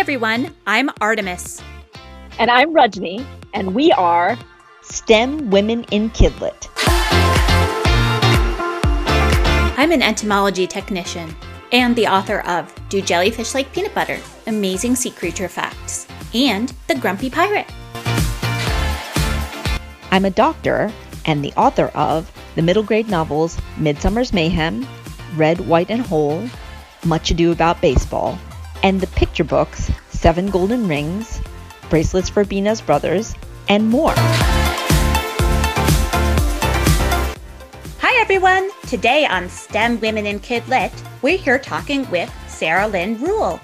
everyone, I'm Artemis. And I'm Rajani, and we are STEM Women in Kidlit. I'm an entomology technician and the author of Do Jellyfish Like Peanut Butter? Amazing Sea Creature Facts, and The Grumpy Pirate. I'm a doctor and the author of the middle grade novels Midsummer's Mayhem, Red, White, and Whole, Much Ado About Baseball, and the picture books Seven Golden Rings, Bracelets for Bina's Brothers, and more. Hi everyone! Today on STEM Women in Kid Lit, we're here talking with Sarah Lynne Reul.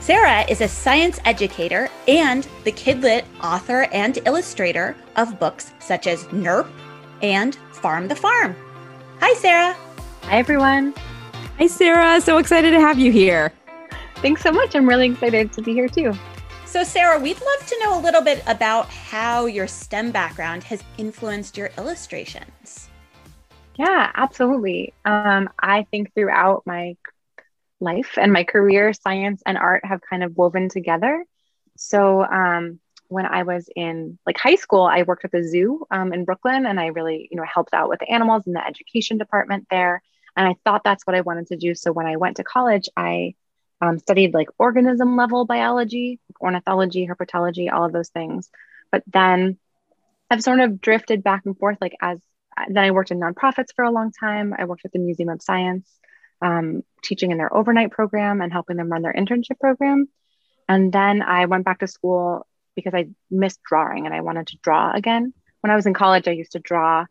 Sarah is a science educator and the Kidlit author and illustrator of books such as NERP and Farm the Farm. Hi, Sarah. Hi, everyone. Hi, Sarah. So excited to have you here. Thanks so much. I'm really excited to be here too. So, Sarah, we'd love to know a little bit about how your STEM background has influenced your illustrations. Yeah, absolutely. Um, I think throughout my life and my career, science and art have kind of woven together. So, um, when I was in like high school, I worked at the zoo um, in Brooklyn, and I really, you know, helped out with the animals in the education department there. And I thought that's what I wanted to do. So when I went to college, I um, studied like organism level biology, ornithology, herpetology, all of those things. But then I've sort of drifted back and forth. Like as then I worked in nonprofits for a long time. I worked at the Museum of Science, um, teaching in their overnight program and helping them run their internship program. And then I went back to school because I missed drawing and I wanted to draw again. When I was in college, I used to draw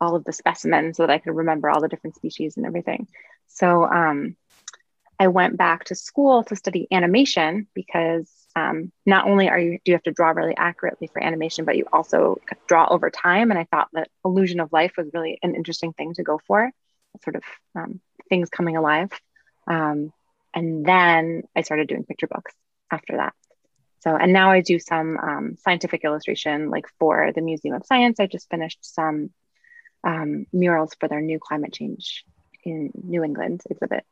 all of the specimens so that I could remember all the different species and everything. So um, I went back to school to study animation because um, not only are you do you have to draw really accurately for animation, but you also draw over time. And I thought that illusion of life was really an interesting thing to go for, sort of um, things coming alive. Um, and then I started doing picture books after that. So, and now I do some um, scientific illustration, like for the Museum of Science. I just finished some um, murals for their new climate change in New England exhibit.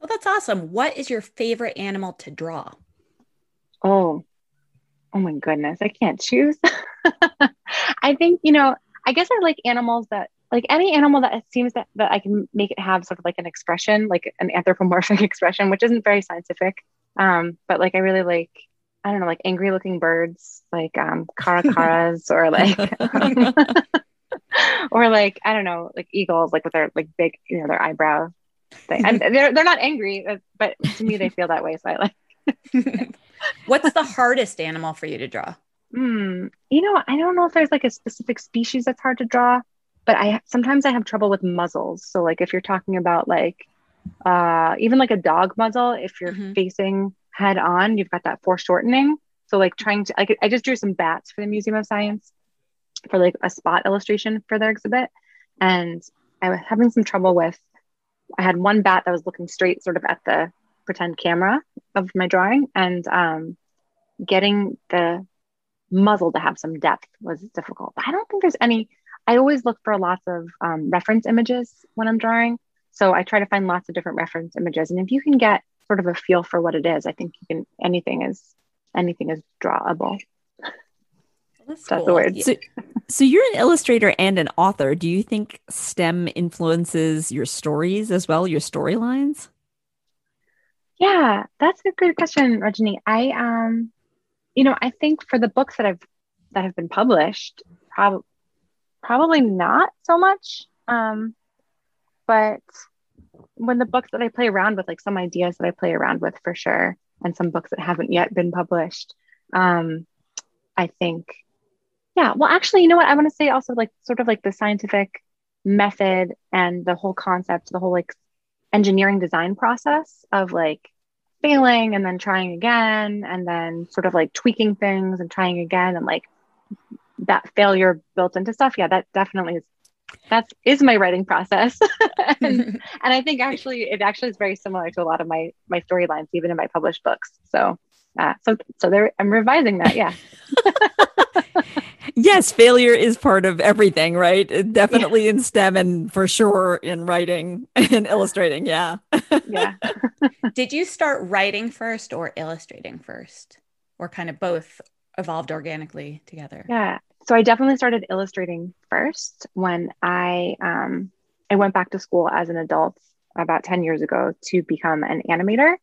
Well, that's awesome. What is your favorite animal to draw? Oh, oh my goodness, I can't choose. I think you know, I guess I like animals that like any animal that seems that, that I can make it have sort of like an expression, like an anthropomorphic expression, which isn't very scientific. Um, but like I really like I don't know, like angry looking birds, like um, caracaras or like, or like, I don't know, like eagles, like with their like big, you know, their eyebrows. Thing. And they're, they're not angry, uh, but to me, they feel that way. So I like. What's the hardest animal for you to draw? Hmm. You know, I don't know if there's like a specific species that's hard to draw, but I sometimes I have trouble with muzzles. So like if you're talking about like uh even like a dog muzzle, if you're mm-hmm. facing head on, you've got that foreshortening. So like trying to like I just drew some bats for the Museum of Science for like a spot illustration for their exhibit. And I was having some trouble with I had one bat that was looking straight sort of at the pretend camera of my drawing and um, getting the muzzle to have some depth was difficult. But I don't think there's any I always look for lots of um, reference images when I'm drawing. So I try to find lots of different reference images. And if you can get sort of a feel for what it is. I think you can anything is anything is drawable. That's, That's the word. So, so you're an illustrator and an author. Do you think STEM influences your stories as well, your storylines? Yeah, that's a good question, Rajani. I um, you know, I think for the books that I've that have been published, probably probably not so much. Um, but when the books that I play around with, like some ideas that I play around with for sure, and some books that haven't yet been published, um, I think, yeah. Well, actually, you know what? I want to say also like sort of like the scientific method and the whole concept, the whole like engineering design process of like failing and then trying again and then sort of like tweaking things and trying again and like that failure built into stuff yeah that definitely is that's is my writing process and, and i think actually it actually is very similar to a lot of my my storylines even in my published books so uh, so so there i'm revising that yeah yes, failure is part of everything, right? Definitely yeah. in STEM and for sure in writing and illustrating. Yeah. yeah. Did you start writing first or illustrating first? Or kind of both evolved organically together? Yeah. So I definitely started illustrating first when I um I went back to school as an adult about 10 years ago to become an animator.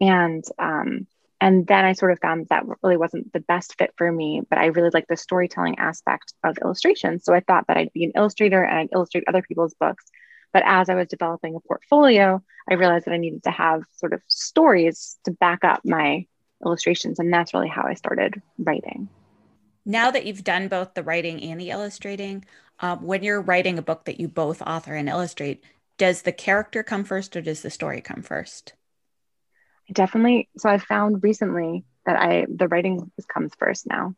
And um and then I sort of found that really wasn't the best fit for me, but I really like the storytelling aspect of illustration. So I thought that I'd be an illustrator and I'd illustrate other people's books. But as I was developing a portfolio, I realized that I needed to have sort of stories to back up my illustrations. And that's really how I started writing. Now that you've done both the writing and the illustrating, um, when you're writing a book that you both author and illustrate, does the character come first or does the story come first? Definitely so i've found recently that i the writing comes first now.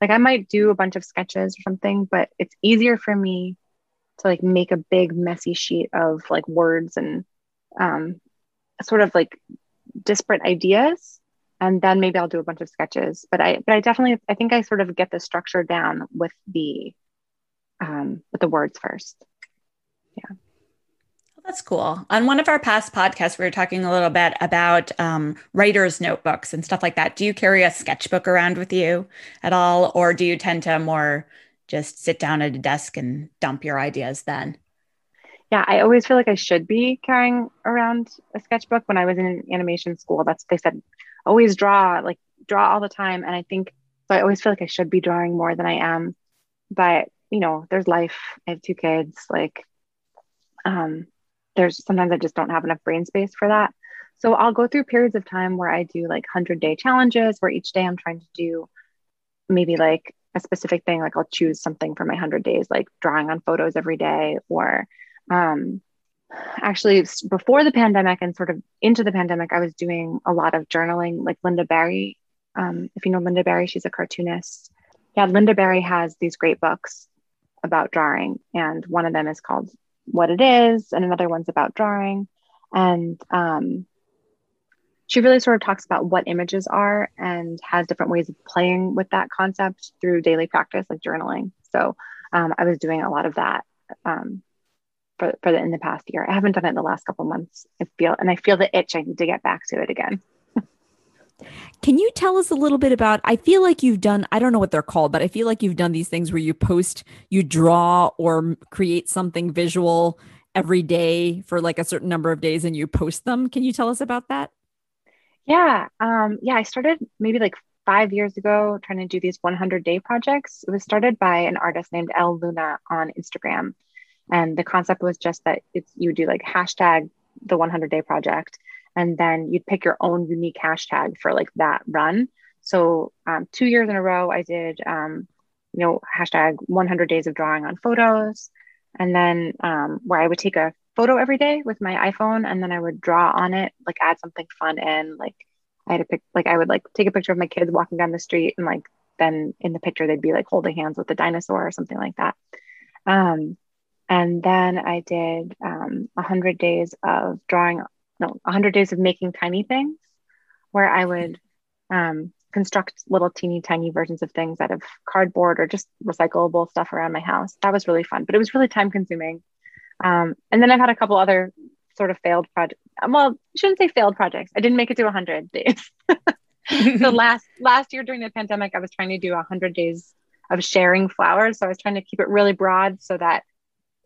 Like i might do a bunch of sketches or something but it's easier for me to like make a big messy sheet of like words and um, sort of like disparate ideas and then maybe i'll do a bunch of sketches. But i but i definitely i think i sort of get the structure down with the um with the words first. Yeah that's cool. On one of our past podcasts, we were talking a little bit about um, writers' notebooks and stuff like that. Do you carry a sketchbook around with you at all, or do you tend to more just sit down at a desk and dump your ideas then? Yeah, I always feel like I should be carrying around a sketchbook. When I was in animation school, that's they said always draw, like draw all the time. And I think so. I always feel like I should be drawing more than I am. But you know, there's life. I have two kids. Like, um, there's sometimes I just don't have enough brain space for that. So I'll go through periods of time where I do like 100 day challenges where each day I'm trying to do maybe like a specific thing. Like I'll choose something for my 100 days, like drawing on photos every day or um, actually before the pandemic and sort of into the pandemic, I was doing a lot of journaling, like Lynda Barry. Um, if you know Lynda Barry, she's a cartoonist. Yeah, Lynda Barry has these great books about drawing, and one of them is called what it is, and another one's about drawing. And um, she really sort of talks about what images are and has different ways of playing with that concept through daily practice, like journaling. So um, I was doing a lot of that um, for, for the, in the past year. I haven't done it in the last couple months. I feel, and I feel the itch. I need to get back to it again. Can you tell us a little bit about? I feel like you've done, I don't know what they're called, but I feel like you've done these things where you post, you draw or create something visual every day for like a certain number of days and you post them. Can you tell us about that? Yeah. Um, yeah. I started maybe like five years ago trying to do these 100 day projects. It was started by an artist named Elle Luna on Instagram. And the concept was just that it's you do like hashtag the 100 day project and then you'd pick your own unique hashtag for like that run. So um, two years in a row, I did, um, you know, hashtag 100 days of drawing on photos, and then um, where I would take a photo every day with my iPhone, and then I would draw on it, like add something fun in, like I had a pic, like I would like take a picture of my kids walking down the street, and like then in the picture they'd be like holding hands with a dinosaur or something like that. Um, and then I did um, 100 days of drawing no 100 days of making tiny things where i would um, construct little teeny tiny versions of things out of cardboard or just recyclable stuff around my house. That was really fun but it was really time consuming. Um, and then i've had a couple other sort of failed projects well I shouldn't say failed projects. I didn't make it to 100 days. So last last year during the pandemic i was trying to do 100 days of sharing flowers. So i was trying to keep it really broad so that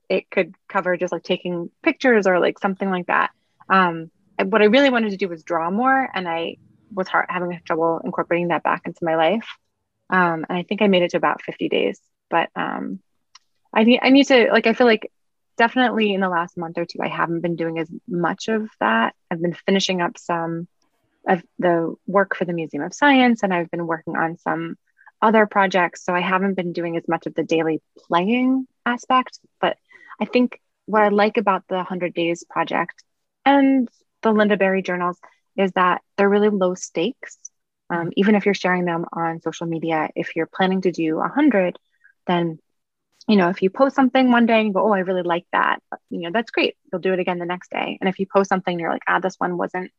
it could cover just like taking pictures or like something like that um, what I really wanted to do was draw more, and I was hard, having trouble incorporating that back into my life. Um, and I think I made it to about 50 days, but um, I need I need to like I feel like definitely in the last month or two I haven't been doing as much of that. I've been finishing up some of the work for the Museum of Science, and I've been working on some other projects. So I haven't been doing as much of the daily playing aspect. But I think what I like about the 100 Days project and the Lynda Barry journals is that they're really low stakes. Um, even if you're sharing them on social media, if you're planning to do a hundred, then you know if you post something one day and you go, "Oh, I really like that," you know that's great. You'll do it again the next day. And if you post something and you're like, "Ah, this one wasn't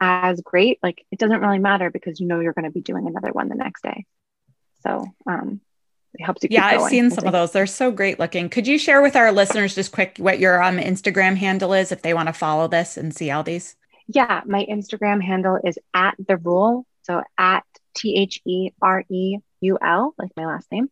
as great," like it doesn't really matter because you know you're going to be doing another one the next day. So um, it helps you. Yeah, I've seen some of those. They're so great looking. Could you share with our listeners just quick what your um, Instagram handle is if they want to follow this and see all these? Yeah, my Instagram handle is at the Reul. So at T H E R E U L, like my last name.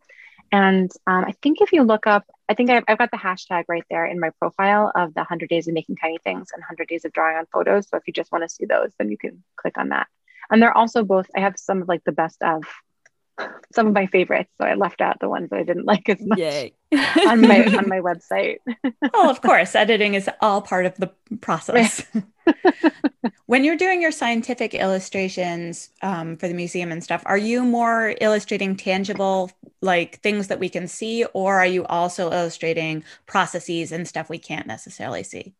And um, I think if you look up, I think I've, I've, got the hashtag right there in my profile of the 100 days of making tiny things and 100 days of drawing on photos. So if you just want to see those, then you can click on that. And they're also both, I have some of like the best of some of my favorites. So I left out the ones that I didn't like as much on my on my website. oh, of course, editing is all part of the process. when you're doing your scientific illustrations um, for the museum and stuff, are you more illustrating tangible, like things that we can see, or are you also illustrating processes and stuff we can't necessarily see?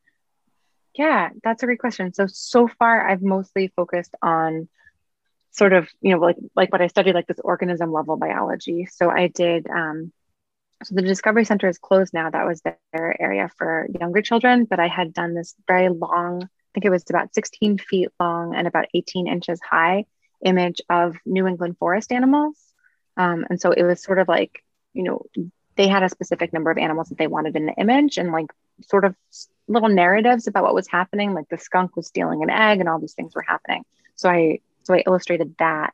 Yeah, that's a great question. So so far, I've mostly focused on sort of you know like like what I studied like this organism level biology. So I did. Um, so the Discovery Center is closed now. That was their area for younger children, but I had done this very long. I think it was about 16 feet long and about 18 inches high image of New England forest animals. Um, and so it was sort of like, you know, they had a specific number of animals that they wanted in the image and like sort of little narratives about what was happening. Like the skunk was stealing an egg and all these things were happening. So I so I illustrated that.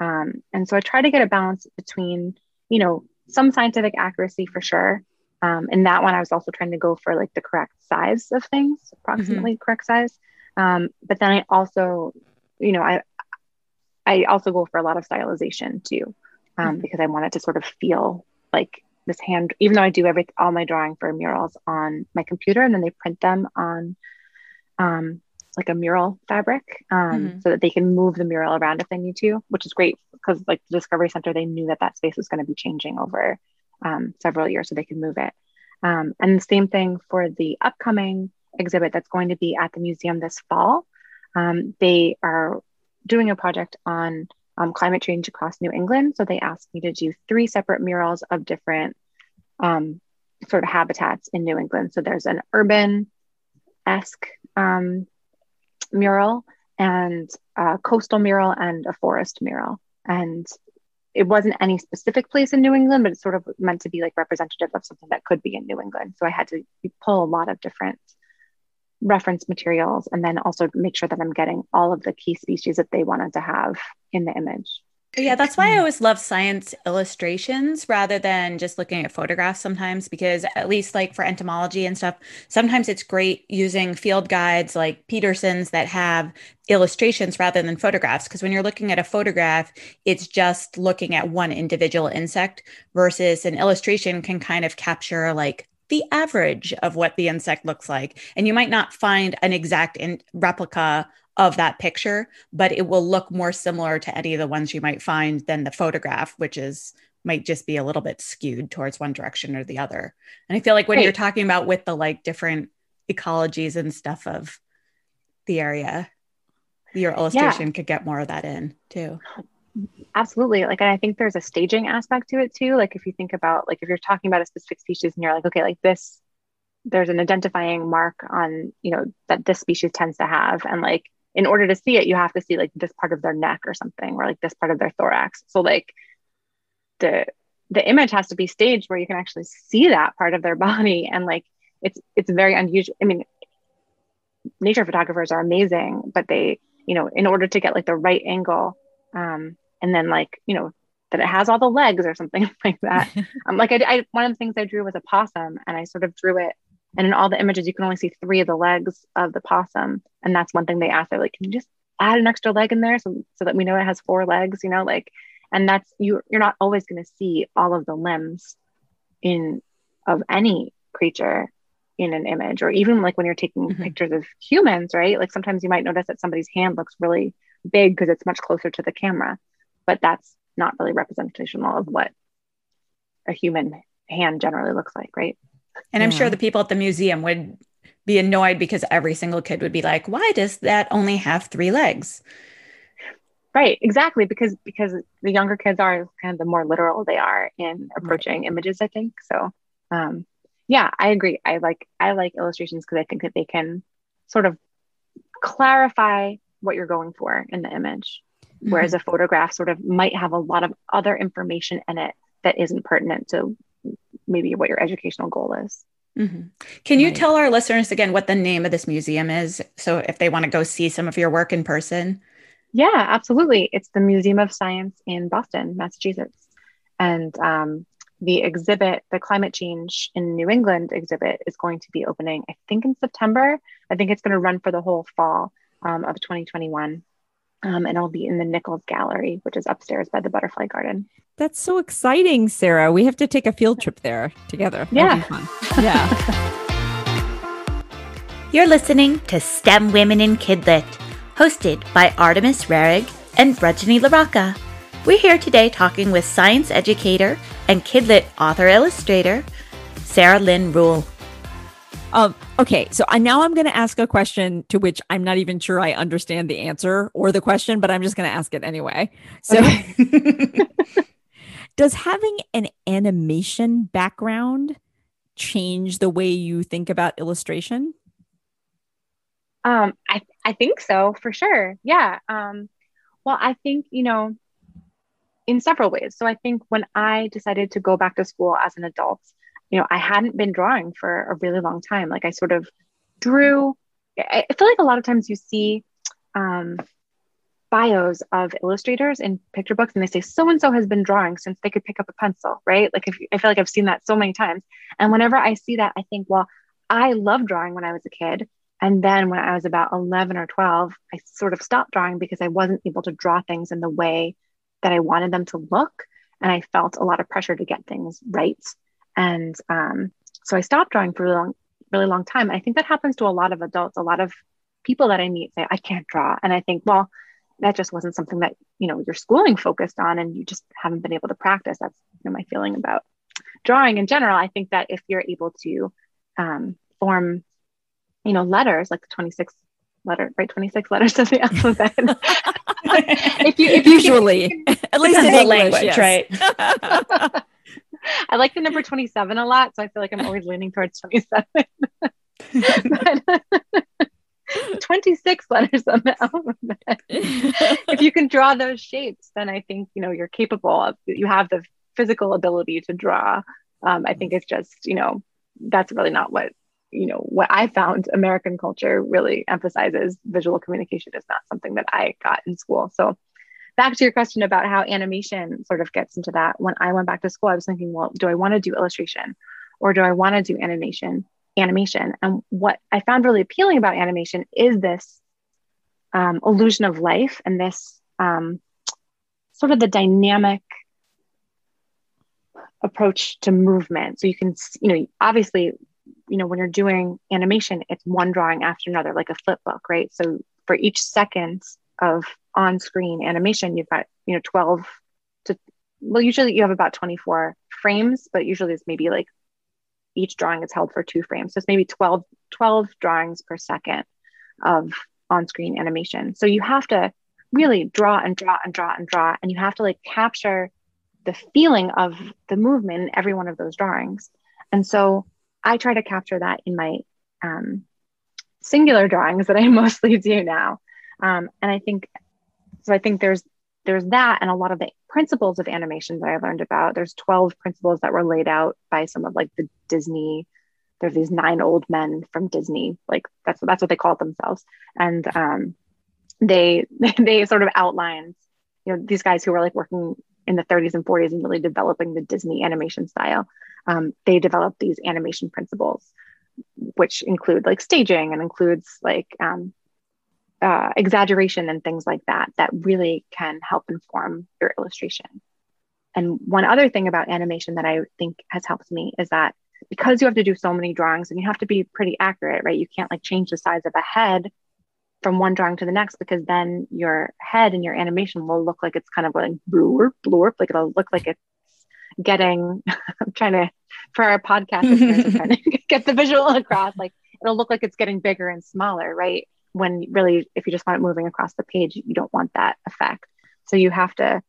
Um, and so I try to get a balance between, you know, some scientific accuracy for sure. Um, and that one, I was also trying to go for like the correct size of things, approximately mm-hmm. correct size. Um, but then I also, you know, I I also go for a lot of stylization too, um, mm-hmm. because I want it to sort of feel like this hand. Even though I do every all my drawing for murals on my computer, and then they print them on um, like a mural fabric um, mm-hmm. so that they can move the mural around if they need to, which is great because like the Discovery Center, they knew that that space was going to be changing over um, several years so they could move it. Um, and the same thing for the upcoming exhibit that's going to be at the museum this fall. Um, they are doing a project on um, climate change across New England. So they asked me to do three separate murals of different um, sort of habitats in New England. So there's an urban esque um, mural and a coastal mural and a forest mural. And it wasn't any specific place in New England, but it's sort of meant to be like representative of something that could be in New England. So I had to pull a lot of different reference materials and then also make sure that I'm getting all of the key species that they wanted to have in the image. Yeah, that's why I mm. always love science illustrations rather than just looking at photographs sometimes, because at least like for entomology and stuff, sometimes it's great using field guides like Peterson's that have illustrations rather than photographs. Because when you're looking at a photograph, it's just looking at one individual insect versus an illustration can kind of capture like the average of what the insect looks like. And you might not find an exact in- replica of that picture, but it will look more similar to any of the ones you might find than the photograph, which is might just be a little bit skewed towards one direction or the other. And I feel like when you're talking about with the like different ecologies and stuff of the area, your illustration yeah. could get more of that in too. Absolutely. Like, and I think there's a staging aspect to it too. Like, if you think about, like, if you're talking about a specific species and you're like, okay, like this, there's an identifying mark on, you know, that this species tends to have. And like, in order to see it, you have to see like this part of their neck or something, or like this part of their thorax. So like the the image has to be staged where you can actually see that part of their body. And like it's it's very unusual. I mean, nature photographers are amazing, but they, you know, in order to get like the right angle, um, and then like, you know, that it has all the legs or something like that. um, like I, I, one of the things I drew was a possum, and I sort of drew it and in all the images, you can only see three of the legs of the possum. And that's one thing they asked. They're like, can you just add an extra leg in there so, so that we know it has four legs, you know, like, and that's, you, you're not always going to see all of the limbs in, of any creature in an image, or even like when you're taking mm-hmm. pictures of humans, right? Like sometimes you might notice that somebody's hand looks really big because it's much closer to the camera, but that's not really representational of what a human hand generally looks like, right? And I'm sure the people at the museum would be annoyed because every single kid would be like, why does that only have three legs? Right, exactly. Because because the younger kids are kind of the more literal they are in approaching right. images, I think. So um yeah, I agree. I like I like illustrations because I think that they can sort of clarify what you're going for in the image. Mm-hmm. Whereas a photograph sort of might have a lot of other information in it that isn't pertinent to maybe what your educational goal is. Mm-hmm. Can you tell our listeners again what the name of this museum is? So if they want to go see some of your work in person? Yeah, absolutely. It's the Museum of Science in Boston, Massachusetts. And um, the exhibit, the climate change in New England exhibit, is going to be opening, I think, in September. I think it's going to run for the whole fall um, of 2021. Um, and it'll be in the Nichols Gallery, which is upstairs by the Butterfly Garden. That's so exciting, Sarah. We have to take a field trip there together. Yeah. Yeah. You're listening to STEM Women in Kidlit, hosted by Artemis Roehrig and Rajani LaRocca. We're here today talking with science educator and Kidlit author illustrator, Sarah Lynne Reul. Um, okay, so I, now I'm going to ask a question to which I'm not even sure I understand the answer or the question, but I'm just going to ask it anyway. So, okay. does having an animation background change the way you think about illustration? Um, I I think so for sure. Yeah. Um, well, I think you know in several ways. So I think when I decided to go back to school as an adult, you know, I hadn't been drawing for a really long time. Like I sort of drew. I feel like a lot of times you see um, bios of illustrators in picture books and they say so and so has been drawing since they could pick up a pencil, right? Like if, I feel like I've seen that so many times. And whenever I see that, I think, well, I loved drawing when I was a kid. And then when I was about 11 or 12, I sort of stopped drawing because I wasn't able to draw things in the way that I wanted them to look. And I felt a lot of pressure to get things right. And um, so I stopped drawing for a really long, really long time. And I think that happens to a lot of adults. A lot of people that I meet say, I can't draw. And I think, well, that just wasn't something that, you know, your schooling focused on and you just haven't been able to practice. That's you know, my feeling about drawing in general. I think that if you're able to um, form, you know, letters like the 26 letter, right? 26 letters of the alphabet. if you if usually at least in the language, yes. right? I like the number 27 a lot, so I feel like I'm always leaning towards 27. but, 26 letters on the alphabet. if you can draw those shapes, then I think you know you're capable of you have the physical ability to draw. Um, I think it's just, you know, that's really not what you know what i found american culture really emphasizes visual communication is not something that i got in school so back to your question about how animation sort of gets into that when i went back to school i was thinking well do i want to do illustration or do i want to do animation animation and what i found really appealing about animation is this um, illusion of life and this um, sort of the dynamic approach to movement so you can you know obviously you know, when you're doing animation, it's one drawing after another, like a flip book, right? So for each second of on screen animation, you've got, you know, 12 to, well, usually you have about 24 frames, but usually it's maybe like each drawing is held for two frames. So it's maybe 12, 12 drawings per second of on screen animation. So you have to really draw and draw and draw and draw, and you have to like capture the feeling of the movement in every one of those drawings. And so I try to capture that in my um, singular drawings that I mostly do now. Um, and I think so. I think there's there's that, and a lot of the principles of animation that I learned about. There's 12 principles that were laid out by some of like the Disney. There's these nine old men from Disney, like that's that's what they called themselves, and um, they they sort of outlined, you know, these guys who were like working in the 30s and 40s and really developing the Disney animation style um, they developed these animation principles, which include like staging and includes like um, uh, exaggeration and things like that, that really can help inform your illustration. And one other thing about animation that I think has helped me is that because you have to do so many drawings and you have to be pretty accurate, right? You can't like change the size of a head from one drawing to the next because then your head and your animation will look like it's kind of like blurp, blurp, like it'll look like it's getting i'm trying to for our podcast I'm trying to get the visual across like it'll look like it's getting bigger and smaller right when really if you just want it moving across the page you don't want that effect so you have to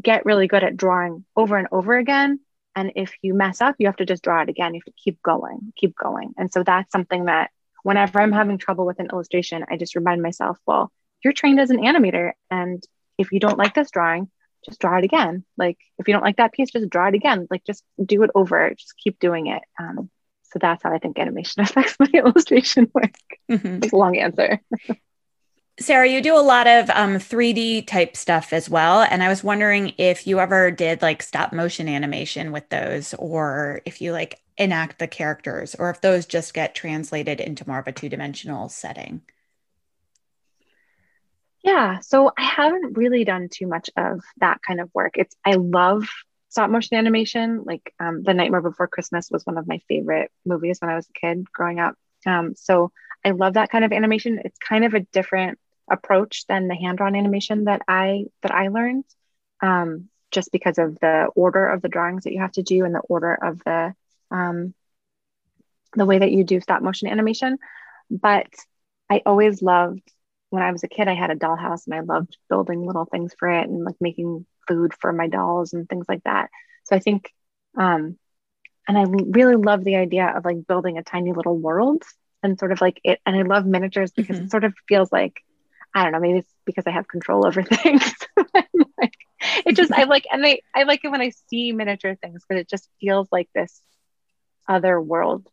get really good at drawing over and over again and if you mess up you have to just draw it again you have to keep going keep going and so that's something that whenever i'm having trouble with an illustration i just remind myself well you're trained as an animator and if you don't like this drawing just draw it again. Like if you don't like that piece, just draw it again. Like just do it over. Just keep doing it. Um, so that's how I think animation affects my illustration work. Mm-hmm. It's a long answer. Sarah, you do a lot of um, 3D type stuff as well. And I was wondering if you ever did like stop motion animation with those, or if you like enact the characters, or if those just get translated into more of a two dimensional setting. Yeah, so I haven't really done too much of that kind of work. It's I love stop motion animation. Like um, The Nightmare Before Christmas was one of my favorite movies when I was a kid growing up. Um, so I love that kind of animation. It's kind of a different approach than the hand-drawn animation that I that I learned, um, just because of the order of the drawings that you have to do and the order of the um, the way that you do stop motion animation. But I always loved when I was a kid. I had a dollhouse and I loved building little things for it and like making food for my dolls and things like that. So I think, um, and I really love the idea of like building a tiny little world and sort of like it. And I love miniatures because mm-hmm. it sort of feels like I don't know, maybe it's because I have control over things. like, it just I like and I I like it when I see miniature things because it just feels like this other world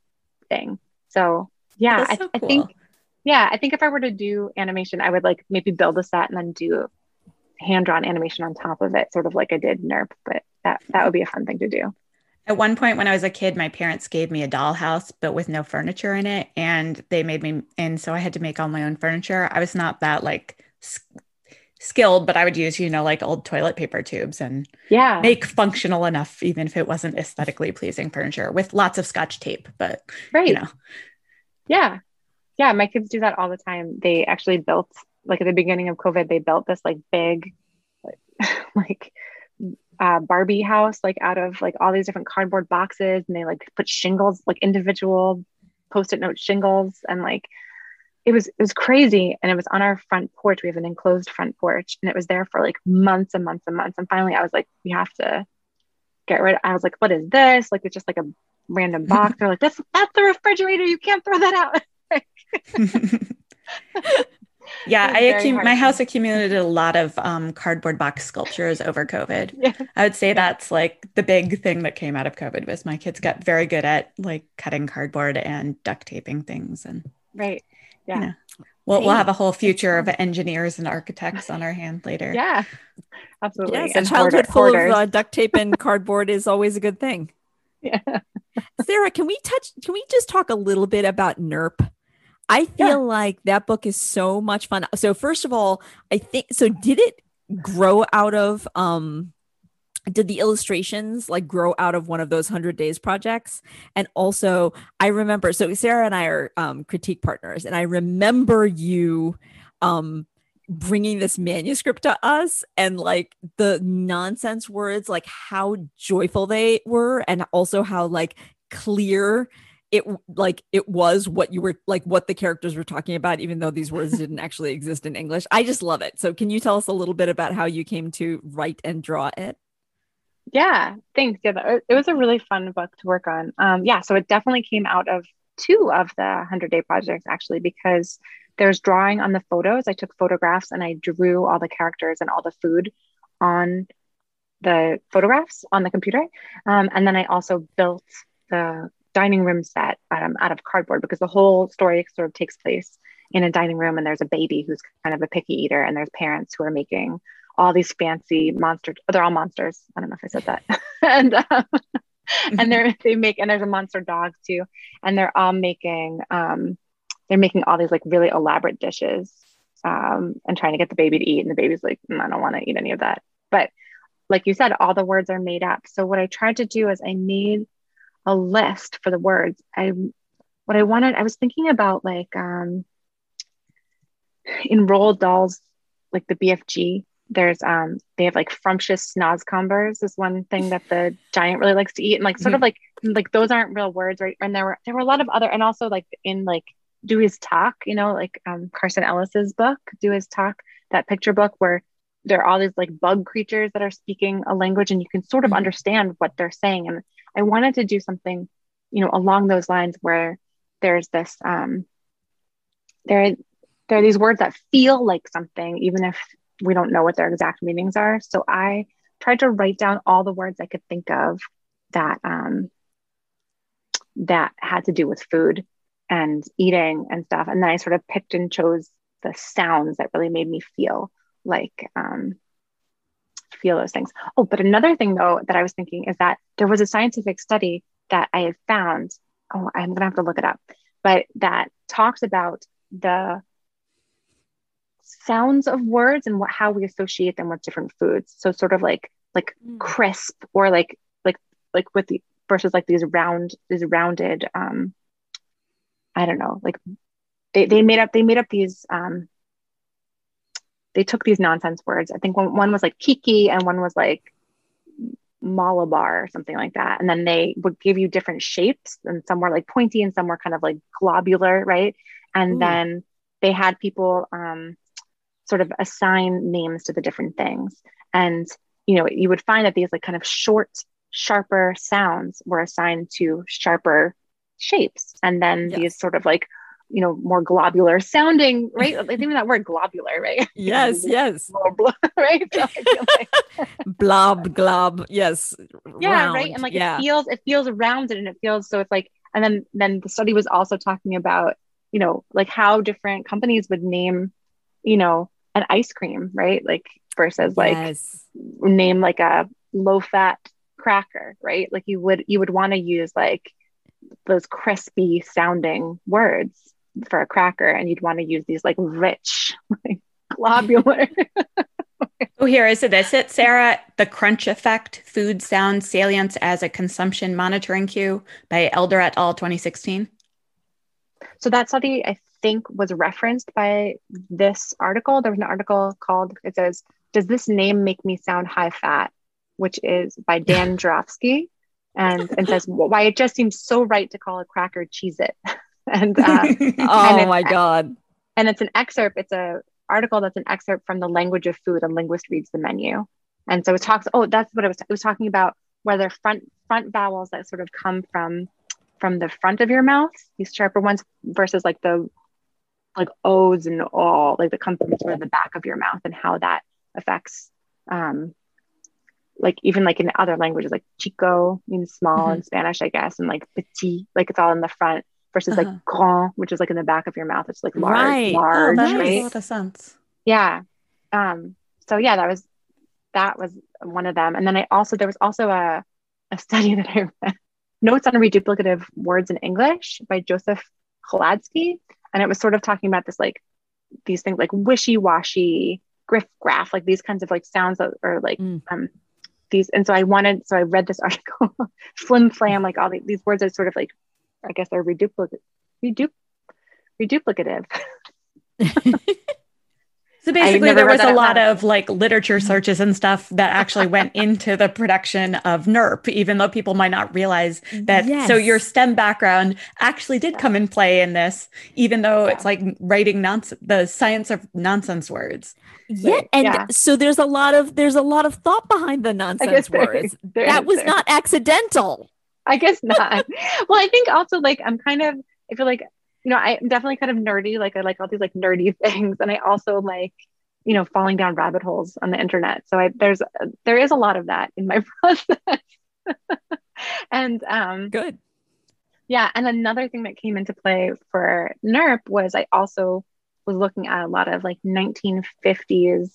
thing. So yeah, I, cool. I think yeah, I think if I were to do animation, I would like maybe build a set and then do hand drawn animation on top of it, sort of like I did NERP. But that that would be a fun thing to do. At one point when I was a kid, my parents gave me a dollhouse, but with no furniture in it. And they made me, and so I had to make all my own furniture. I was not that like skilled, but I would use, you know, like old toilet paper tubes and yeah, make functional enough, even if it wasn't aesthetically pleasing furniture with lots of scotch tape. But, right. you know, yeah. Yeah. My kids do that all the time. They actually built, like at the beginning of COVID, they built this like big, like, uh, Barbie house, like out of like all these different cardboard boxes, and they like put shingles, like individual post-it note shingles, and like it was it was crazy. And it was on our front porch. We have an enclosed front porch, and it was there for like months and months and months. And finally, I was like, we have to get rid. Of. I was like, what is this? Like it's just like a random box. They're like, that's that's the refrigerator. You can't throw that out. Yeah, I accum- my house accumulated a lot of um, cardboard box sculptures over COVID. Yeah. I would say that's like the big thing that came out of COVID was my kids got very good at like cutting cardboard and duct taping things and right. Yeah. You know, we'll we'll have a whole future of engineers and architects on our hand later. Yeah. Absolutely. Yes, and a childhood full of uh, duct tape and cardboard is always a good thing. Yeah. Sarah, can we touch can we just talk a little bit about NERP? I feel yeah. like that book is so much fun. So first of all, I think so did it grow out of um did the illustrations like grow out of one of those 100 days projects and also i remember so sarah and i are um, critique partners and i remember you um, bringing this manuscript to us and like the nonsense words like how joyful they were and also how like clear it like it was what you were like what the characters were talking about even though these words didn't actually exist in english. I just love it. So can you tell us a little bit about how you came to write and draw it? Yeah thanks. Yeah it was a really fun book to work on. Um, yeah so it definitely came out of two of the 100 day projects actually because there's drawing on the photos. I took photographs and i drew all the characters and all the food on the photographs on the computer. Um, and then i also built the dining room set um, out of cardboard because the whole story sort of takes place in a dining room and there's a baby who's kind of a picky eater and there's parents who are making all these fancy monster oh, they're all monsters. I don't know if i said that. And um, and they're they make and there's a monster dog too. And they're all making um they're making all these like really elaborate dishes um and trying to get the baby to eat. And the baby's like mm, i don't want to eat any of that. But like you said all the words are made up. So what i tried to do is i made a list for the words. I what I wanted, I was thinking about like um in Roald Dahl's like the BFG, there's um they have like frumptious snozzcumbers is one thing that the giant really likes to eat. And like sort mm-hmm. of like like those aren't real words, right? And there were there were a lot of other and also like in like Du Iz Tak, you know, like um Carson Ellis's book, Du Iz Tak, that picture book where there are all these like bug creatures that are speaking a language and you can sort of mm-hmm. understand what they're saying. And I wanted to do something, you know, along those lines where there's this um there there are these words that feel like something even if we don't know what their exact meanings are. So I tried to write down all the words I could think of that um, that had to do with food and eating and stuff. And then I sort of picked and chose the sounds that really made me feel like um, feel those things. Oh, but another thing though that I was thinking is that there was a scientific study that I had found. Oh, I'm gonna have to look it up, but that talks about the sounds of words and what how we associate them with different foods. So sort of like like mm. crisp or like like like with the versus like these round these rounded um I don't know like they they made up they made up these um they took these nonsense words. I think one, one was like kiki and one was like malabar or something like that. And then they would give you different shapes and some were like pointy and some were kind of like globular, right? And Ooh. then they had people um, sort of assign names to the different things. And, you know, you would find that these like kind of short, sharper sounds were assigned to sharper shapes. And then yes. these sort of like, you know, more globular sounding, right? I think that word globular, right? Yes, yes. right? So like... blob, glob, yes. Yeah, round. right. And like yeah. it feels, it feels rounded and it feels so it's like, and then then the study was also talking about, you know, like how different companies would name, you know, an ice cream, right? Like versus like yes. name like a low fat cracker, right? Like you would you would want to use like those crispy sounding words for a cracker and you'd want to use these like rich like globular oh here is it is it sarah the crunch effect food sound salience as a consumption monitoring cue by elder et al 2016 so that study i think was referenced by this article. There was an article called, it says, Does this name make me sound high fat? Which is by Dan Jurafsky. And, and says, Why it just seems so right to call a cracker Cheez-It. and uh, oh my God. And it's an excerpt, it's a article that's an excerpt from the language of food and linguist reads the menu. And so it talks, oh, that's what it was. It was talking about whether front front vowels that sort of come from from the front of your mouth, these sharper ones, versus like the like O's and all, like the come from sort of the back of your mouth and how that affects um like even like in other languages like chico means small mm-hmm. in Spanish, I guess, and like petit, like it's all in the front versus uh-huh. like grand, which is like in the back of your mouth. It's like large, right. large, oh, that right? Makes a lot of sense. Yeah. Um, so yeah, that was that was one of them. And then I also there was also a a study that I read, Notes on Reduplicative Words in English by Joseph Chladsky and it was sort of talking about this like these things like wishy-washy griff graph, like these kinds of like sounds that are like mm. um these and so i wanted so i read this article flim flam like all the, these words are sort of like i guess they're reduplicative redup- reduplicative So basically, there was a lot of like literature searches and stuff that actually went into the production of NERP, even though people might not realize that. Yes. So your STEM background actually did come in play in this, even though yeah. it's like writing nonsense, the science of nonsense words. Yeah, and yeah. so there's a lot of there's a lot of thought behind the nonsense words. There, that was there. not accidental. I guess not. well, I think also like I'm kind of I feel like you know, I'm definitely kind of nerdy. Like I like all these like nerdy things, and I also like, you know, falling down rabbit holes on the internet. So I there's there is a lot of that in my process. and um, good. Yeah, and another thing that came into play for NERP was I also was looking at a lot of like 1950s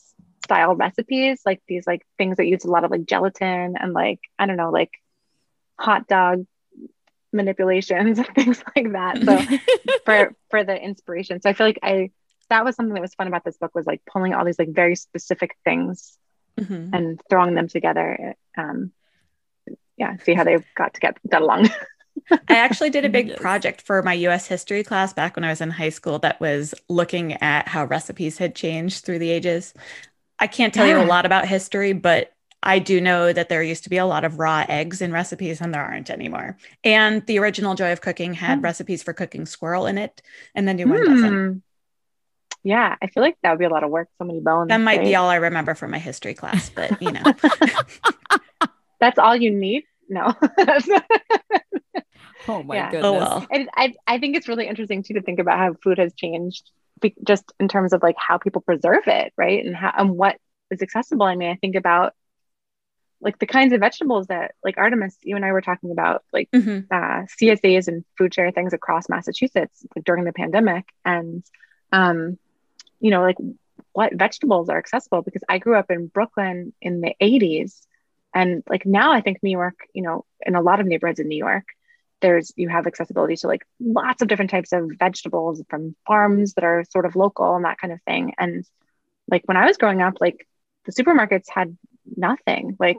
style recipes, like these like things that use a lot of like gelatin and like I don't know, like hot dog manipulations and things like that. So for for the inspiration. So I feel like I that was something that was fun about this book was like pulling all these like very specific things mm-hmm. and throwing them together. Um, yeah, see how they've got to get that along. I actually did a big yes. project for my US history class back when I was in high school that was looking at how recipes had changed through the ages. I can't tell yeah. you a lot about history, but I do know that there used to be a lot of raw eggs in recipes and there aren't anymore. And the original Joy of Cooking had oh. recipes for cooking squirrel in it, and the new mm. one doesn't. Hmm. Yeah, I feel like that would be a lot of work. So many bones. That might right? be all I remember from my history class, but you know. That's all you need? No. oh my yeah. goodness. Oh, well. And I, I think it's really interesting too to think about how food has changed just in terms of like how people preserve it, right? And how and what is accessible. I mean, I think about like the kinds of vegetables that like Artemis, you and I were talking about, like Mhm. uh, CSAs and food share things across Massachusetts like, during the pandemic, and um, you know, like what vegetables are accessible? Because I grew up in Brooklyn in the 80s, and like now I think New York, you know, in a lot of neighborhoods in New York, there's you have accessibility to like lots of different types of vegetables from farms that are sort of local and that kind of thing, and like when I was growing up, like the supermarkets had nothing like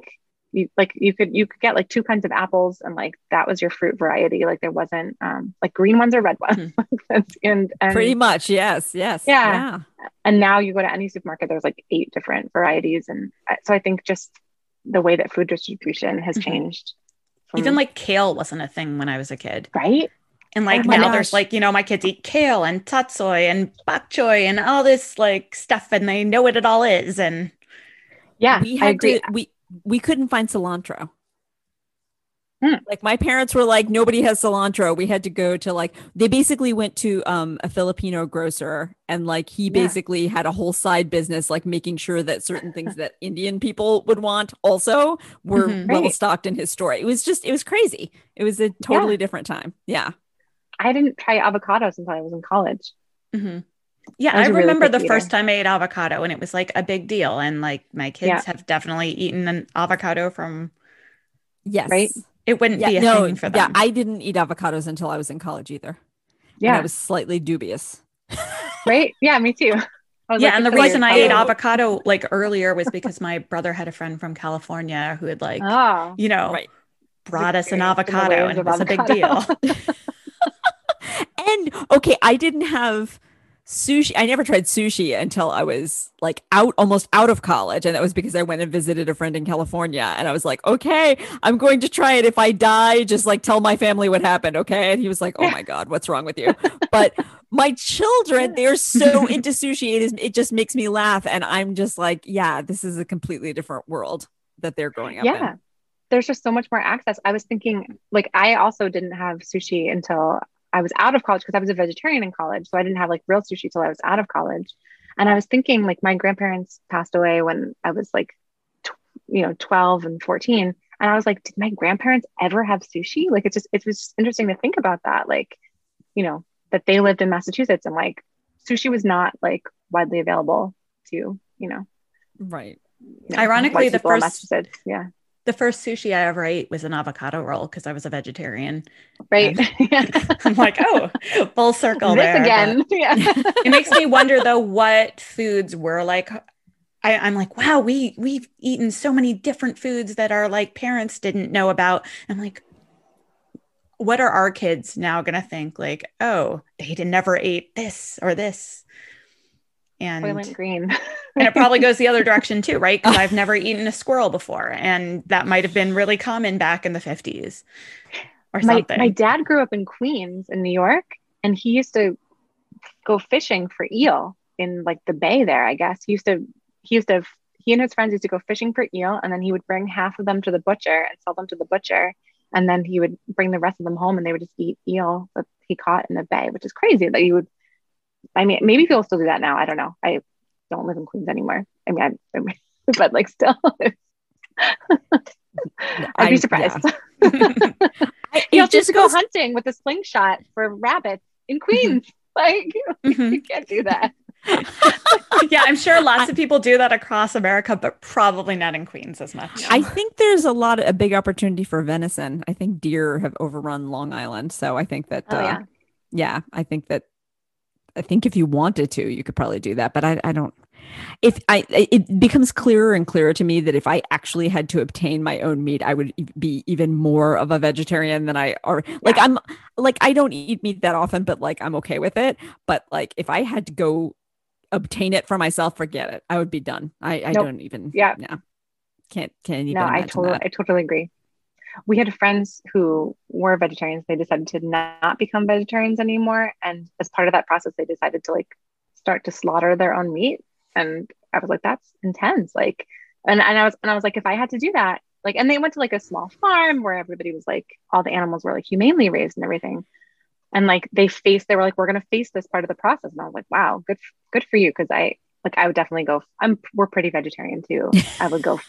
you like you could you could get like two kinds of apples and like that was your fruit variety like there wasn't um like green ones or red ones and and Pretty much, yes, yes. Yeah. and now you go to any supermarket there's like eight different varieties and so i think just the way that food distribution has Mhm. changed from- Even like kale wasn't a thing when I was a kid. right And like Oh now there's like, you know, my kids eat kale and tatsoi and bok choy and all this like stuff and they know what it all is. And yeah we i had to we we couldn't find cilantro. Hmm. like my parents were like nobody has cilantro. We had to go to like they basically went to um a filipino grocer and like he Yeah. basically had a whole side business like making sure that certain things that indian people would want also were Mhm. well stocked in his store. It was just it was crazy. It was a totally different time. Yeah. I didn't try avocados until i was in college. Mhm. Yeah, I really remember the first time I ate avocado and it was like a big deal. And like my kids Yeah. have definitely eaten an avocado from yes Right? it wouldn't yeah be a no thing for yeah i didn't eat avocados until i was in college either and yeah i was slightly dubious right yeah me too yeah, like, and the reason. I ate avocado like earlier was because my brother had a friend from California who had like, oh you know, right brought us an Experienced in the avocado and it was a big deal. And okay, I didn't have sushi. I never tried sushi until I was like out almost out of college. And that was because I went and visited a friend in California. And I was like, okay, I'm going to try it. If I die, just like tell my family what happened. Okay. And he was like, oh my God, what's wrong with you? But my children, they're so into sushi. It is it just makes me laugh. And I'm just like, yeah, this is a completely different world that they're growing up yeah in. there's just so much more access i was thinking like i also didn't have sushi until i was out of college because i was a vegetarian in college so i didn't have like real sushi till i was out of college and i was thinking like my grandparents passed away when i was like tw- you know 12 and 14 and i was like did my grandparents ever have sushi like it's just it was just interesting to think about that like you know that they lived in massachusetts and like sushi was not like widely available to you know Right. you know, Ironically, the first- Massachusetts. yeah the first sushi I ever ate was an avocado roll because I was a vegetarian. right yeah. I'm like, oh, full circle this there. but- again. Yeah. it makes me wonder though what foods were like I, i'm like wow we we've eaten so many different foods that our like parents didn't know about i'm like what are our kids now gonna think like oh they did never ate this or this and Green. and it probably goes the other direction too right because i've never eaten a squirrel before and that might have been really common back in the 50s or my, something my dad grew up in Queens in New York and he used to go fishing for eel in like the bay there, I guess. He used to he used to he and his friends used to go fishing for eel and then he would bring half of them to the butcher and sell them to the butcher. And then he would bring the rest of them home and they would just eat eel that he caught in the bay, which is crazy that you would I mean maybe people still do that now. I don't know. I don't live in Queens anymore. I mean I, I but like still I'd be surprised. I- you it have to just go goes- hunting with a slingshot for rabbits in Queens. like Mhm. you can't do that. yeah i'm sure lots of people do that across america but probably not in queens as much I think there's a lot a big opportunity for venison. I think deer have overrun Long Island, so I think that Oh uh, yeah. yeah, I think that I think if you wanted to, you could probably do that, but I I don't if I it becomes clearer and clearer to me that if I actually had to obtain my own meat, I would be even more of a vegetarian than I are. like I'm like I don't eat meat that often, but like I'm okay with it. But like if I had to go obtain it for myself, forget it. I would be done. I, I Nope. don't even Yeah. yeah. Can't can't even No, I totally that. I totally agree. We had friends who were vegetarians. They decided to not become vegetarians anymore. And as part of that process, they decided to like start to slaughter their own meat. And I was like, that's intense. Like, and, and I was and I was like, if I had to do that, like, and they went to like a small farm where everybody was like, all the animals were like humanely raised and everything. And like they faced, they were like, we're gonna face this part of the process. And I was like, wow, good, good for you. Cause I like I would definitely go, I'm we're pretty vegetarian too. I would go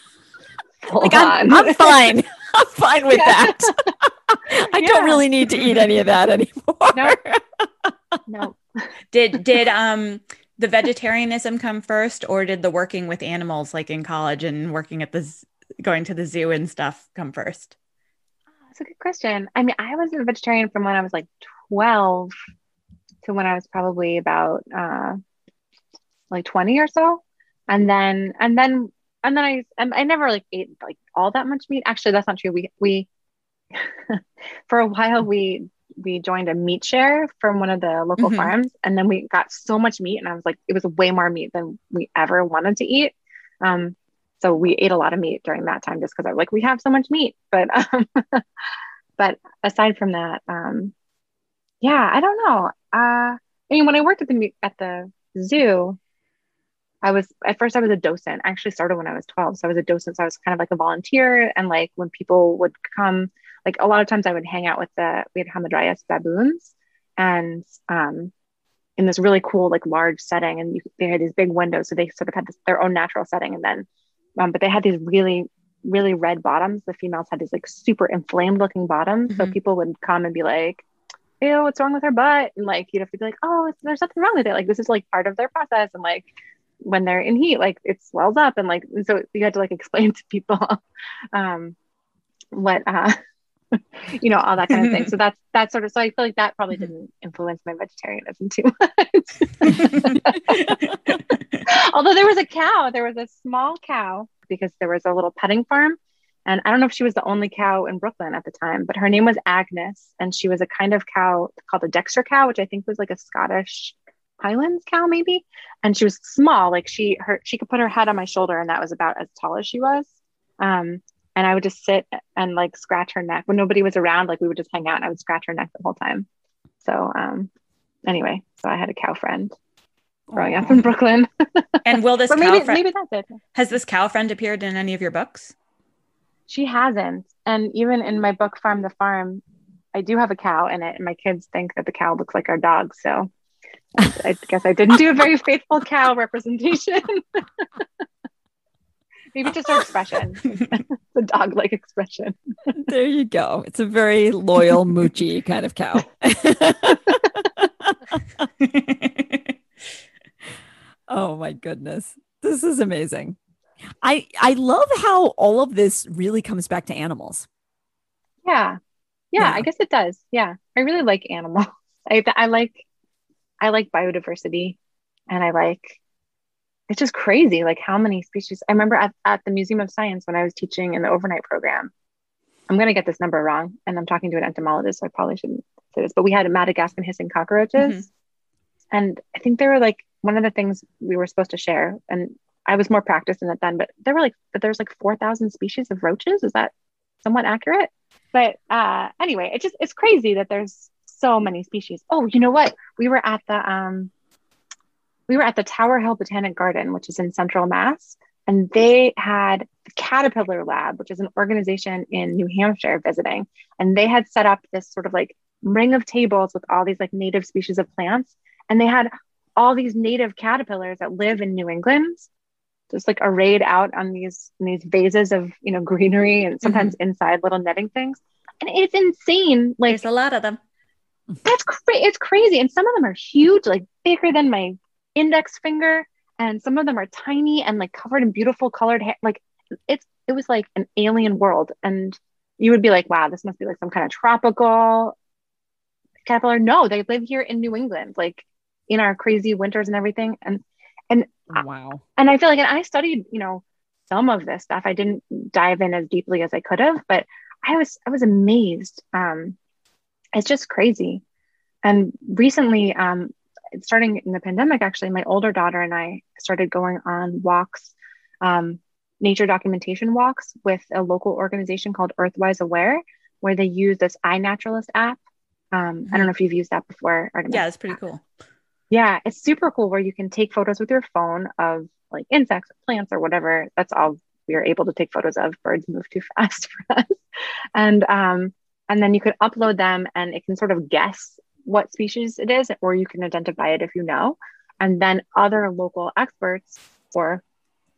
like I'm, I'm fine. I'm fine with that. I don't really need to eat any of that anymore. No. no. Did did um the vegetarianism come first, or did the working with animals, like in college and working at the z- going to the zoo and stuff, come first? That's a good question. I mean, I was a vegetarian from when I was like 12 to when I was probably about uh, like 20 or so. And then, and then, and then I, and I never like ate like all that much meat. Actually, that's not true. We, we, for a while, we, we joined a meat share from one of the local Mhm. farms. And then we got so much meat. And I was like, it was way more meat than we ever wanted to eat. Um, so we ate a lot of meat during that time just because I was like, we have so much meat. But um, but aside from that, um, yeah, I don't know. Uh, I mean, when I worked at the at the zoo, I was at first I was a docent. I actually started when I was 12. So I was a docent. So I was kind of like a volunteer. And like when people would come, like a lot of times I would hang out with the we had Hamadryas baboons and um in this really cool, like large setting. And you, they had these big windows. So they sort of had this, their own natural setting. And then um, but they had these really really red bottoms the females had these like super inflamed looking bottoms so Mhm. people would come and be like ew what's wrong with her butt and like you'd have to be like oh there's nothing wrong with it like this is like part of their process and like when they're in heat like it swells up and like and so you had to like explain to people um what uh you know all that kind of thing so that's that's sort of so i feel like that probably Mhm. didn't influence my vegetarianism too much Although there was a cow, there was a small cow because there was a little petting farm. And I don't know if she was the only cow in Brooklyn at the time, but her name was Agnes. And she was a kind of cow called a Dexter cow, which I think was like a Scottish Highlands cow, maybe. And she was small, like she her she could put her head on my shoulder, and that was about as tall as she was. Um, and I would just sit and like scratch her neck when nobody was around. Like we would just hang out and I would scratch her neck the whole time. So um, anyway, so I had a cow friend growing up in Brooklyn. and will this cow maybe friend maybe that's it. has this cow friend appeared in any of your books? She hasn't. And even in my book, Farm the Farm, I do have a cow in it. And my kids think that the cow looks like our dog. So I guess I didn't do a very faithful cow representation. Maybe just her expression, the dog like expression. There you go. It's a very loyal, moochy kind of cow. oh my goodness. This is amazing. I I love how all of this really comes back to animals. Yeah. yeah. Yeah. I guess it does. Yeah. I really like animals. I, I like, I like biodiversity and I like, it's just crazy. Like how many species, I remember at, at the Museum of Science when I was teaching in the overnight program, I'm going to get this number wrong. And I'm talking to an entomologist, so I probably shouldn't say this, but we had Madagascan hissing cockroaches. And I think they were like one of the things we were supposed to share. And I was more practiced in it then, but there were like, but there's like 4,000 species of roaches. Is that somewhat accurate? But uh, anyway, it just, it's crazy that there's so many species. Oh, you know what? We were at the, um, we were at the Tower Hill Botanic Garden, which is in Central Mass, and they had the Caterpillar Lab, which is an organization in New Hampshire visiting, and they had set up this sort of like ring of tables with all these like native species of plants, and they had all these native caterpillars that live in New England, just like arrayed out on these in these vases of you know greenery and sometimes inside little netting things, and it's insane. Like There's a lot of them. That's cra- it's crazy and some of them are huge like bigger than my index finger and some of them are tiny and like covered in beautiful colored hair like it's it was like an alien world and you would be like wow this must be like some kind of tropical caterpillar no they live here in new england like in our crazy winters and everything And, and Wow. and I feel like, and I studied, you know, some of this stuff. I didn't dive in as deeply as I could have, but I was, I was amazed. Um, it's just crazy. And recently, um, starting in the pandemic, actually, my older daughter and I started going on walks, um, nature documentation walks with a local organization called Earthwise Aware, where they use this iNaturalist app. Um, I don't know if you've used that before. Artemis. Yeah, it's pretty cool. Yeah, it's super cool where you can take photos with your phone of like insects or plants or whatever. That's all we are able to take photos of. Birds move too fast for us. And um, and then you can upload them and it can sort of guess what species it is, or you can identify it if you know. And then other local experts or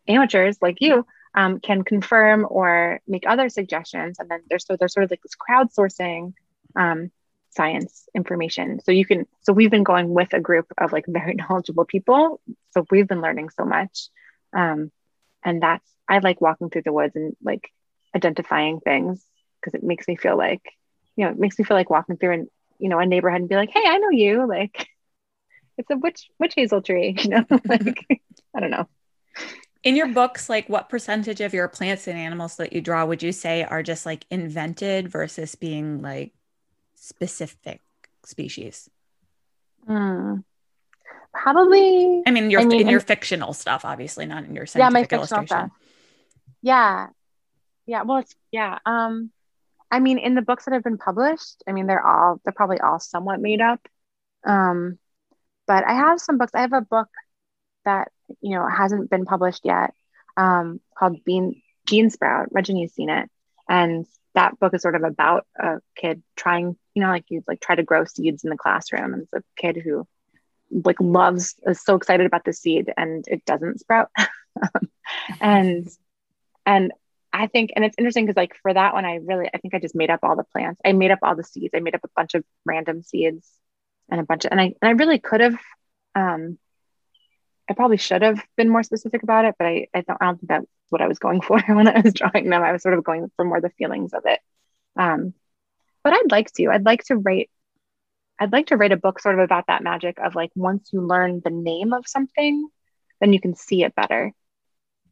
amateurs like you um, can confirm or make other suggestions. And then there's so there's sort of like this crowdsourcing um, science information. So you can so we've been going with a group of like very knowledgeable people. So we've been learning so much. Um, and that's I like walking through the woods and like identifying things because it makes me feel like, you know, it makes me feel like walking through and you know a neighborhood and be like, hey, I know you. Like it's a witch witch hazel tree, you know, like I don't know. In your books, like what percentage of your plants and animals that you draw would you say are just like invented versus being like specific species? Hmm. Probably. I mean, your I mean, in your fictional stuff, obviously, not in your yeah, my illustration. stuff. Yeah. Yeah. Well, it's, yeah. Um, I mean, in the books that have been published, I mean, they're all, they're probably all somewhat made up. Um, but I have some books. I have a book that, you know, hasn't been published yet um, called Bean, Bean Sprout. Regine's seen it. And that book is sort of about a kid trying, you know, like you like try to grow seeds in the classroom. And it's a kid who like loves, is so excited about the seed and it doesn't sprout. and, and I think, and it's interesting because like for that one, I really, I think I just made up all the plants. I made up all the seeds. I made up a bunch of random seeds and a bunch of, and I, and I really could have, um, I probably should have been more specific about it, but I, I don't, I don't think that's what I was going for when I was drawing them. I was sort of going for more the feelings of it. Um, but I'd like to, I'd like to write, I'd like to write a book sort of about that magic of like, once you learn the name of something, then you can see it better.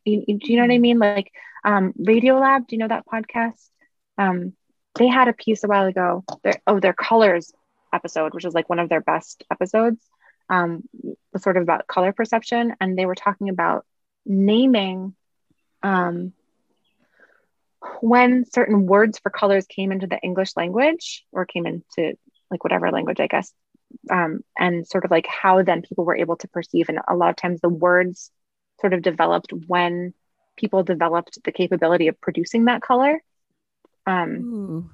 You, you- do you know what I mean? Like, um, Radiolab, do you know that podcast? Um, they had a piece a while ago, their, oh, their colors episode, which is like one of their best episodes, um, was sort of about color perception. And they were talking about naming um, when certain words for colors came into the English language or came into like whatever language, I guess, um, and sort of like how then people were able to perceive. And a lot of times the words sort of developed when people developed the capability of producing that color. Um,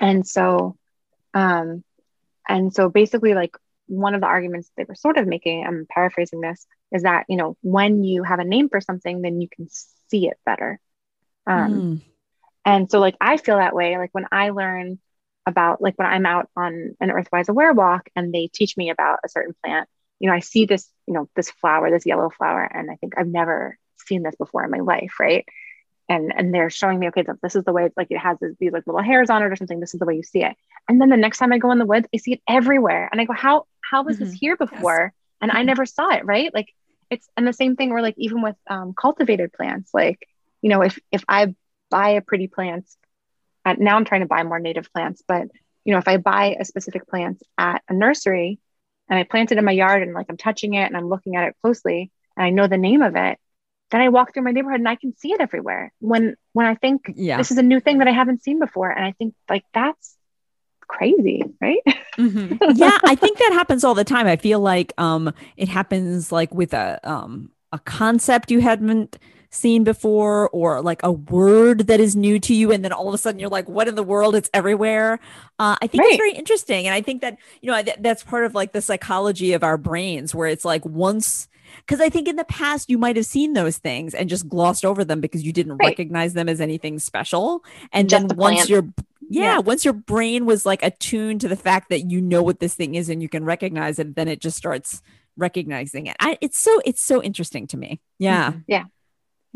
and so, um, and so basically, like one of the arguments they were sort of making, I'm paraphrasing this, is that, you know, when you have a name for something, then you can see it better. Um, Mm. and so, like, I feel that way. Like, when I learn about, like, when I'm out on an Earthwise Aware walk and they teach me about a certain plant, you know, I see this, you know, this flower, this yellow flower, and I think I've never seen this before in my life, right? And and they're showing me, okay, th- this is the way, it's like it has this, these like little hairs on it or something. This is the way you see it. And then the next time I go in the woods, I see it everywhere, and I go, how how was this Mhm. here before? And I never saw it, right? Like it's and the same thing. Where like even with um, cultivated plants, like you know, if if I buy a pretty plant, uh, now I'm trying to buy more native plants, but you know, if I buy a specific plant at a nursery and I plant it in my yard and like I'm touching it and I'm looking at it closely and I know the name of it, then I walk through my neighborhood and I can see it everywhere. When when I think Yeah. this is a new thing that I haven't seen before, and I think like that's crazy, right? Mhm. yeah, I think that happens all the time. I feel like um it happens like with a um a concept you hadn't seen before or like a word that is new to you and then all of a sudden you're like what in the world it's everywhere uh, i think it's very interesting and i think that you know th- that's part of like the psychology of our brains where it's like once because i think in the past you might have seen those things and just glossed over them because you didn't Right. recognize them as anything special and Just then a once plant. your yeah, Yeah. once your brain was like attuned to the fact that you know what this thing is and you can recognize it then it just starts recognizing it I, it's so it's so interesting to me yeah Mm-hmm. Yeah.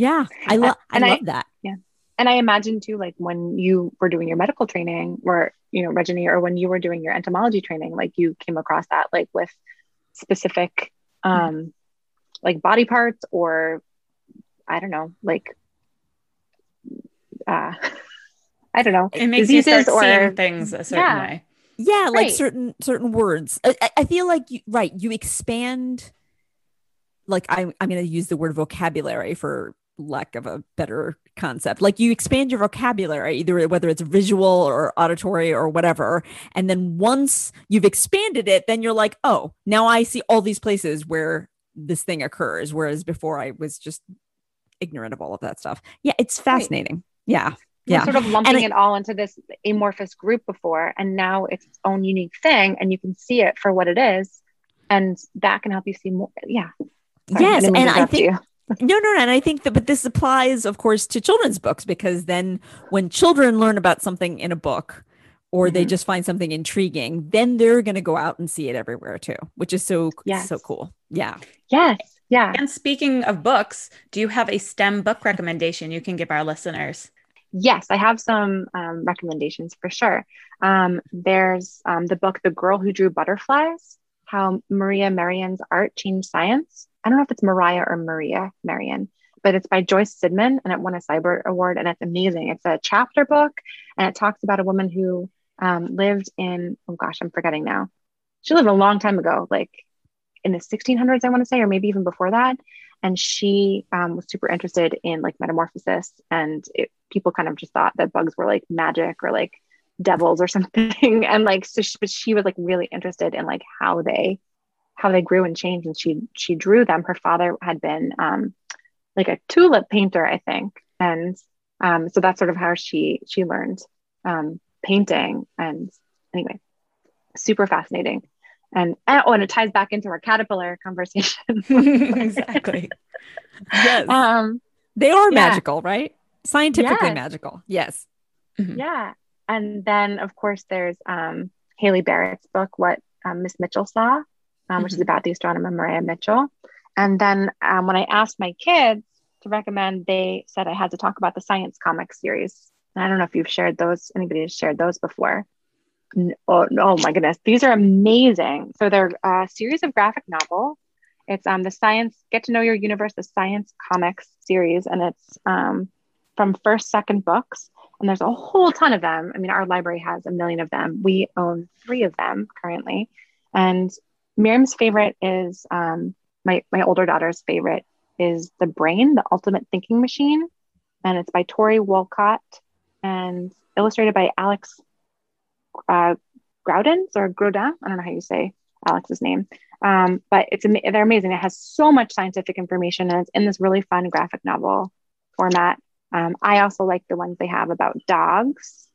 Yeah i love i And I- love that Yeah. and I imagine too, like when you were doing your medical training, or you know, Regina, or when you were doing your entomology training, like you came across that, like with specific, um, like body parts, or I don't know, like, uh, I don't know, It makes you diseases start or seeing things a certain Yeah. way. yeah like Right. certain certain words I, I- I feel like you right you expand like i'm, I'm going to use the word vocabulary for lack of a better concept like you expand your vocabulary either whether it's visual or auditory or whatever and then once you've expanded it then you're like oh now i see all these places where this thing occurs whereas before i was just ignorant of all of that stuff yeah it's fascinating yeah we're yeah sort of lumping I- it all into this amorphous group before, and now it's its own unique thing, and you can see it for what it is, and that can help you see more. Yeah. Sorry, yes didn't and i think you. No, no, no. and I think that, but this applies, of course, to children's books because then when children learn about something in a book or mm-hmm. they just find something intriguing, then they're going to go out and see it everywhere too, which is so, yes. so cool. Yeah. Yes. Yeah. And speaking of books, do you have a STEM book recommendation you can give our listeners? Yes, I have some um, recommendations for sure. Um, there's um, the book, The Girl Who Drew Butterflies How Maria Merian's Art Changed Science. I don't know if it's Mariah or Maria Merian, but it's by Joyce Sidman and it won a Sibert Award and it's amazing. It's a chapter book and it talks about a woman who um, lived in, oh gosh, I'm forgetting now. She lived a long time ago, like in the 1600s, I want to say, or maybe even before that. And she um, was super interested in like metamorphosis. And it, people kind of just thought that bugs were like magic or like devils or something. and like, so she, but she was like really interested in like how they how they grew and changed and she she drew them. Her father had been um, like a tulip painter i think. And um, so that's sort of how she she learned um, painting. And anyway super fascinating. And oh and it ties back into our caterpillar conversation. Exactly. Yes. Um they are yeah. magical right? Scientifically yes. magical. Yes. Mm-hmm. yeah. And then of course there's um Hayley Barrett's book what um, miss mitchell saw um, which mm-hmm. is about the astronomer Maria Mitchell. And then um, when I asked my kids to recommend, they said I had to talk about the science comic series. And I don't know if you've shared those, anybody has shared those before. Oh, oh my goodness, these are amazing. So they're a series of graphic novels. It's um, the science, get to know your universe, the science comics series. And it's um, from first, second books. And there's a whole ton of them. I mean, our library has a million of them. We own three of them currently. And Miriam's favorite is um, my my older daughter's favorite is the Brain, the Ultimate Thinking Machine, and it's by Tory Woollcott and illustrated by Alex uh, Graudins or Groudin. I don't know how you say Alex's name, um, but it's they're amazing. It has so much scientific information and it's in this really fun graphic novel format. Um, I also like the ones they have about dogs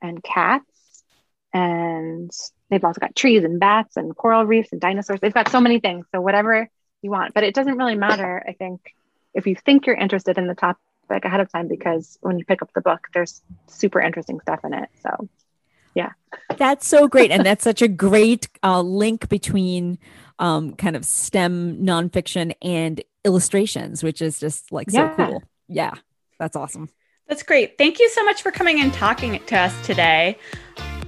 and cats and They've also got trees and bats and coral reefs and dinosaurs. They've got so many things. So whatever you want, but it doesn't really matter. I think if you think you're interested in the topic ahead of time, because when you pick up the book, there's super interesting stuff in it. So yeah, that's so great, and that's such a great uh, link between um, kind of STEM nonfiction and illustrations, which is just like so cool. Yeah, that's awesome. That's great. Thank you so much for coming and talking to us today.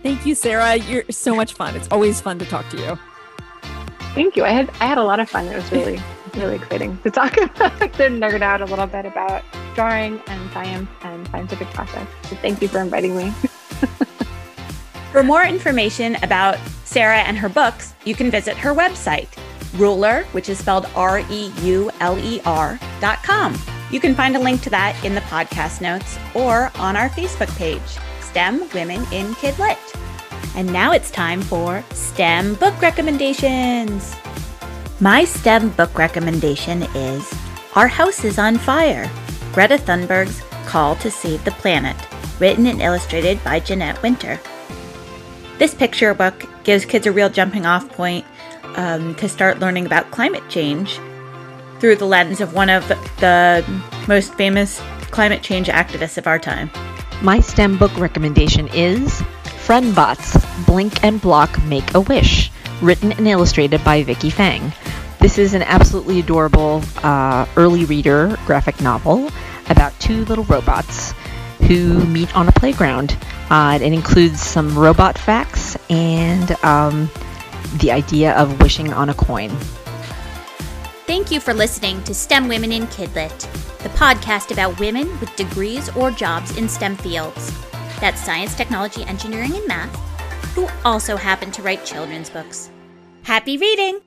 Thank you, Sarah. You're so much fun. It's always fun to talk to you. Thank you. I had I had a lot of fun. It was really really exciting to talk about to nerd out a little bit about drawing and science and scientific process. So thank you for inviting me. for more information about Sarah and her books, you can visit her website, ruler, which is spelled R E U L E R dot com. You can find a link to that in the podcast notes or on our Facebook page. STEM Women in Kidlit. And now it's time for STEM book recommendations. My STEM book recommendation is Our House is on Fire Greta Thunberg's Call to Save the Planet, written and illustrated by Jeanette Winter. This picture book gives kids a real jumping off point um, to start learning about climate change through the lens of one of the most famous climate change activists of our time. My STEM book recommendation is Friendbots Blink and Block Make a Wish, written and illustrated by Vicky Fang. This is an absolutely adorable uh, early reader graphic novel about two little robots who meet on a playground. Uh, it includes some robot facts and um, the idea of wishing on a coin. Thank you for listening to STEM Women in Kidlit the podcast about women with degrees or jobs in STEM fields. That's science, technology, engineering, and math, who also happen to write children's books. Happy reading!